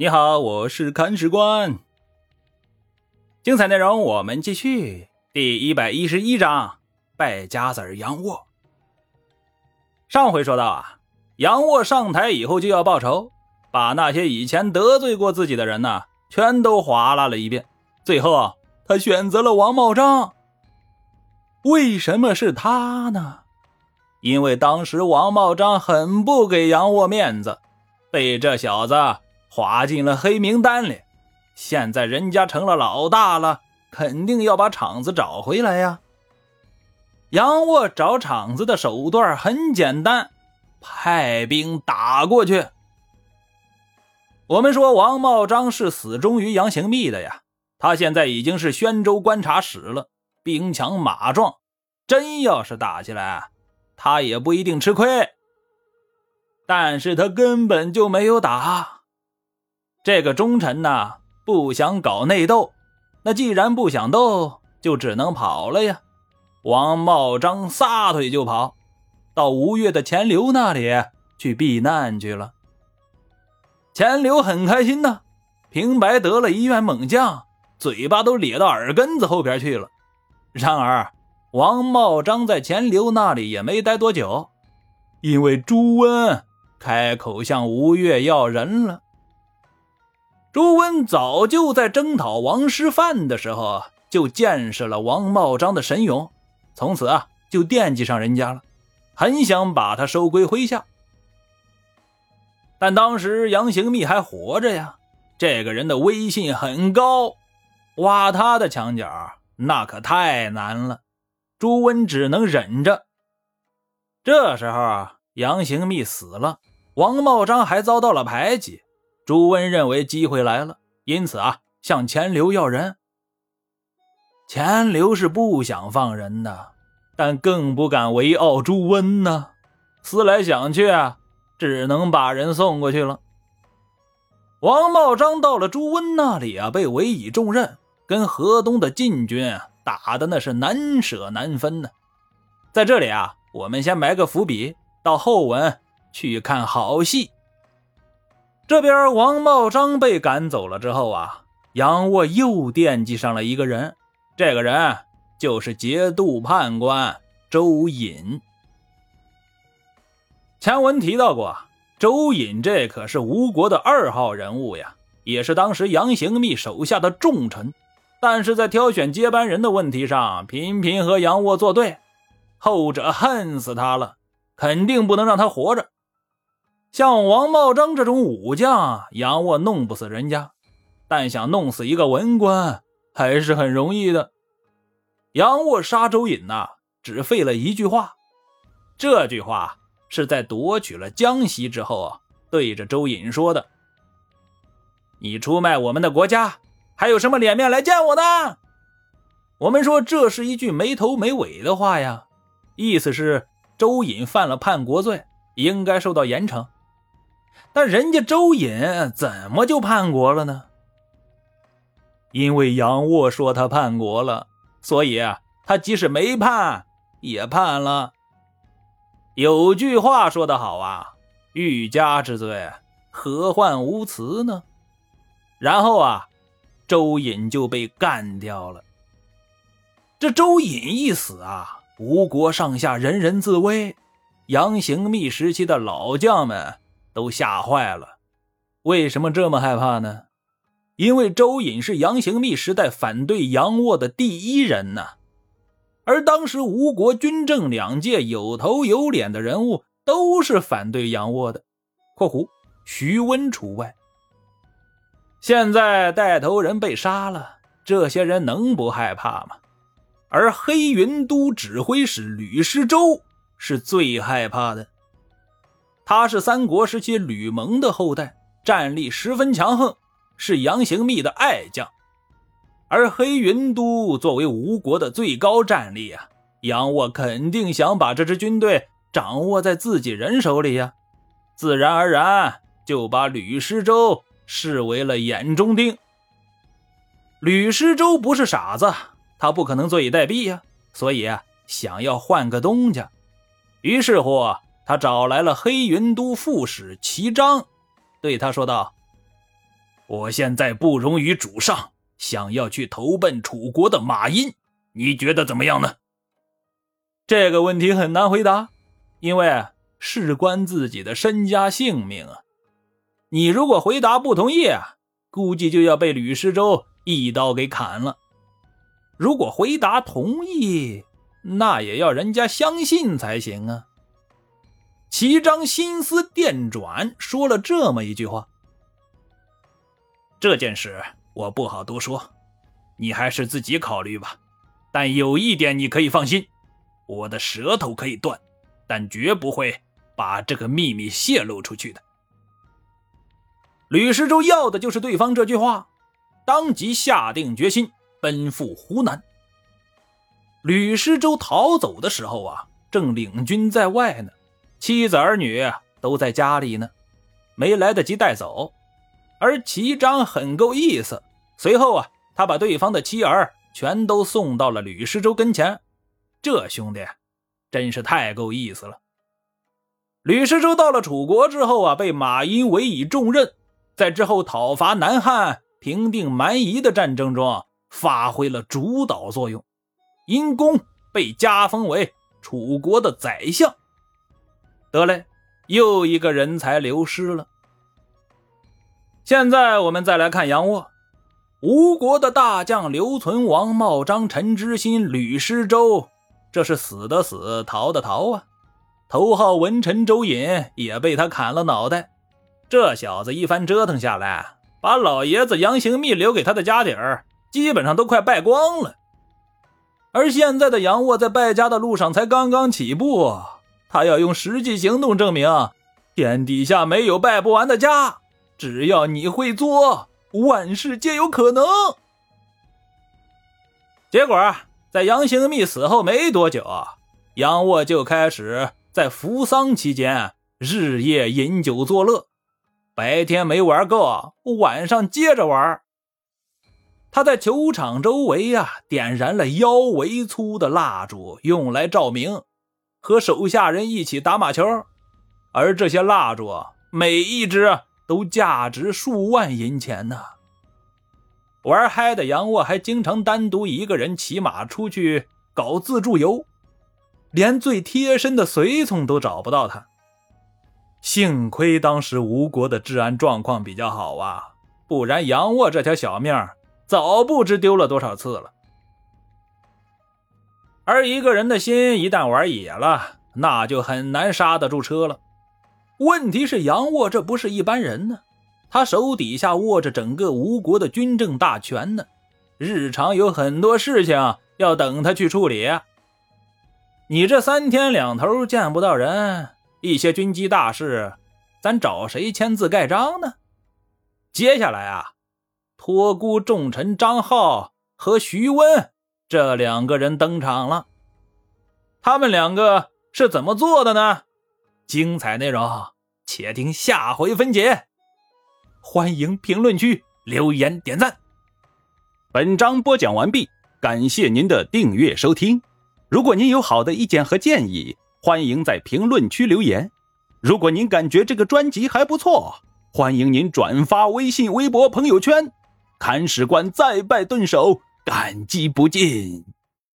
你好，我是看史官。精彩内容我们继续，第一百一十一章败家子杨沃。上回说到啊，杨沃上台以后就要报仇，把那些以前得罪过自己的人呢，全都划拉了一遍。最后他选择了王茂章。为什么是他呢？因为当时王茂章很不给杨沃面子，被这小子。划进了黑名单里，现在人家成了老大了，肯定要把厂子找回来呀。杨沃找厂子的手段很简单，派兵打过去。我们说王茂章是死忠于杨行密的呀，他现在已经是宣州观察使了，兵强马壮，真要是打起来，他也不一定吃亏。但是他根本就没有打。这个忠臣呐，不想搞内斗，那既然不想斗，就只能跑了呀。王茂章撒腿就跑，到吴越的钱镠那里去避难去了。钱镠很开心呐，平白得了一员猛将，嘴巴都咧到耳根子后边去了。然而，王茂章在钱镠那里也没待多久，因为朱温开口向吴越要人了。朱温早就在征讨王师范的时候就见识了王茂章的神勇，从此啊就惦记上人家了，很想把他收归麾下。但当时杨行密还活着呀，这个人的威信很高，挖他的墙角那可太难了。朱温只能忍着。这时候啊杨行密死了，王茂章还遭到了排挤。朱温认为机会来了，因此啊，向钱刘要人。钱流是不想放人的，但更不敢违拗朱温呢。思来想去啊，只能把人送过去了。王茂章到了朱温那里啊，被委以重任，跟河东的晋军打的那是难舍难分呢。在这里啊，我们先埋个伏笔，到后文去看好戏。这边王茂章被赶走了之后啊，杨沃又惦记上了一个人，这个人就是节度判官周隐。前文提到过，周隐这可是吴国的二号人物呀，也是当时杨行密手下的重臣，但是在挑选接班人的问题上，频频和杨沃作对，后者恨死他了，肯定不能让他活着。像王茂章这种武将，杨沃弄不死人家，但想弄死一个文官还是很容易的。杨沃杀周隐呐，只费了一句话。这句话是在夺取了江西之后啊，对着周隐说的：“你出卖我们的国家，还有什么脸面来见我呢？”我们说这是一句没头没尾的话呀，意思是周隐犯了叛国罪，应该受到严惩。但人家周隐怎么就叛国了呢？因为杨沃说他叛国了，所以他即使没叛，也叛了。有句话说得好啊，“欲加之罪，何患无辞呢？”然后啊，周隐就被干掉了。这周隐一死啊，吴国上下人人自危，杨行密时期的老将们。都吓坏了，为什么这么害怕呢？因为周隐是杨行密时代反对杨沃的第一人呢，而当时吴国军政两界有头有脸的人物都是反对杨沃的（括弧徐温除外）。现在带头人被杀了，这些人能不害怕吗？而黑云都指挥使吕师周是最害怕的。他是三国时期吕蒙的后代，战力十分强横，是杨行密的爱将。而黑云都作为吴国的最高战力啊，杨沃肯定想把这支军队掌握在自己人手里呀，自然而然就把吕师周视为了眼中钉。吕师周不是傻子，他不可能坐以待毙呀，所以想要换个东家。于是乎。他找来了黑云都副使齐章，对他说道：“我现在不容于主上，想要去投奔楚国的马殷，你觉得怎么样呢？这个问题很难回答，因为事关自己的身家性命啊！你如果回答不同意啊，估计就要被吕师周一刀给砍了；如果回答同意，那也要人家相信才行啊！齐章心思电转，说了这么一句话：“这件事我不好多说，你还是自己考虑吧。但有一点你可以放心。”我的舌头可以断，但绝不会把这个秘密泄露出去的。吕师周要的就是对方这句话，当即下定决心奔赴湖南。吕师周逃走的时候啊，正领军在外呢，妻子儿女都在家里呢，没来得及带走。而齐章很够意思，随后啊，他把对方的妻儿全都送到了吕师周跟前。这兄弟真是太够意思了。吕师周到了楚国之后啊，被马殷委以重任，在之后讨伐南汉、平定蛮夷的战争中发挥了主导作用，因功被加封为楚国的宰相。得嘞，又一个人才流失了。现在我们再来看杨沃，吴国的大将刘存、王茂章、陈知新、吕师周。这是死的死，逃的逃啊！头号文臣周隐也被他砍了脑袋。这小子一番折腾下来，把老爷子杨行密留给他的家底儿基本上都快败光了。而现在的杨沃在败家的路上才刚刚起步，他要用实际行动证明天底下没有败不完的家，只要你会做，万事皆有可能。结果！在杨行密死后没多久，杨沃就开始在扶丧期间日夜饮酒作乐，白天没玩够，晚上接着玩。他在球场周围呀点燃了腰围粗的蜡烛，用来照明，和手下人一起打马球。而这些蜡烛每一只都价值数万银钱呢。玩嗨的杨沃还经常单独一个人骑马出去搞自助游，连最贴身的随从都找不到他。幸亏当时吴国的治安状况比较好啊，不然杨沃这条小命早不知丢了多少次了。而一个人的心一旦玩野了，那就很难刹得住车了。问题是杨沃这不是一般人呢。他手底下握着整个吴国的军政大权呢，日常有很多事情要等他去处理。你这三天两头见不到人，一些军机大事，咱找谁签字盖章呢？接下来啊，托孤重臣张浩和徐温这两个人登场了。他们两个是怎么做的呢？精彩内容，且听下回分解。欢迎评论区留言点赞。本章播讲完毕，感谢您的订阅收听。如果您有好的意见和建议，欢迎在评论区留言。如果您感觉这个专辑还不错，欢迎您转发微信、微博、朋友圈。看史官再拜顿首，感激不尽。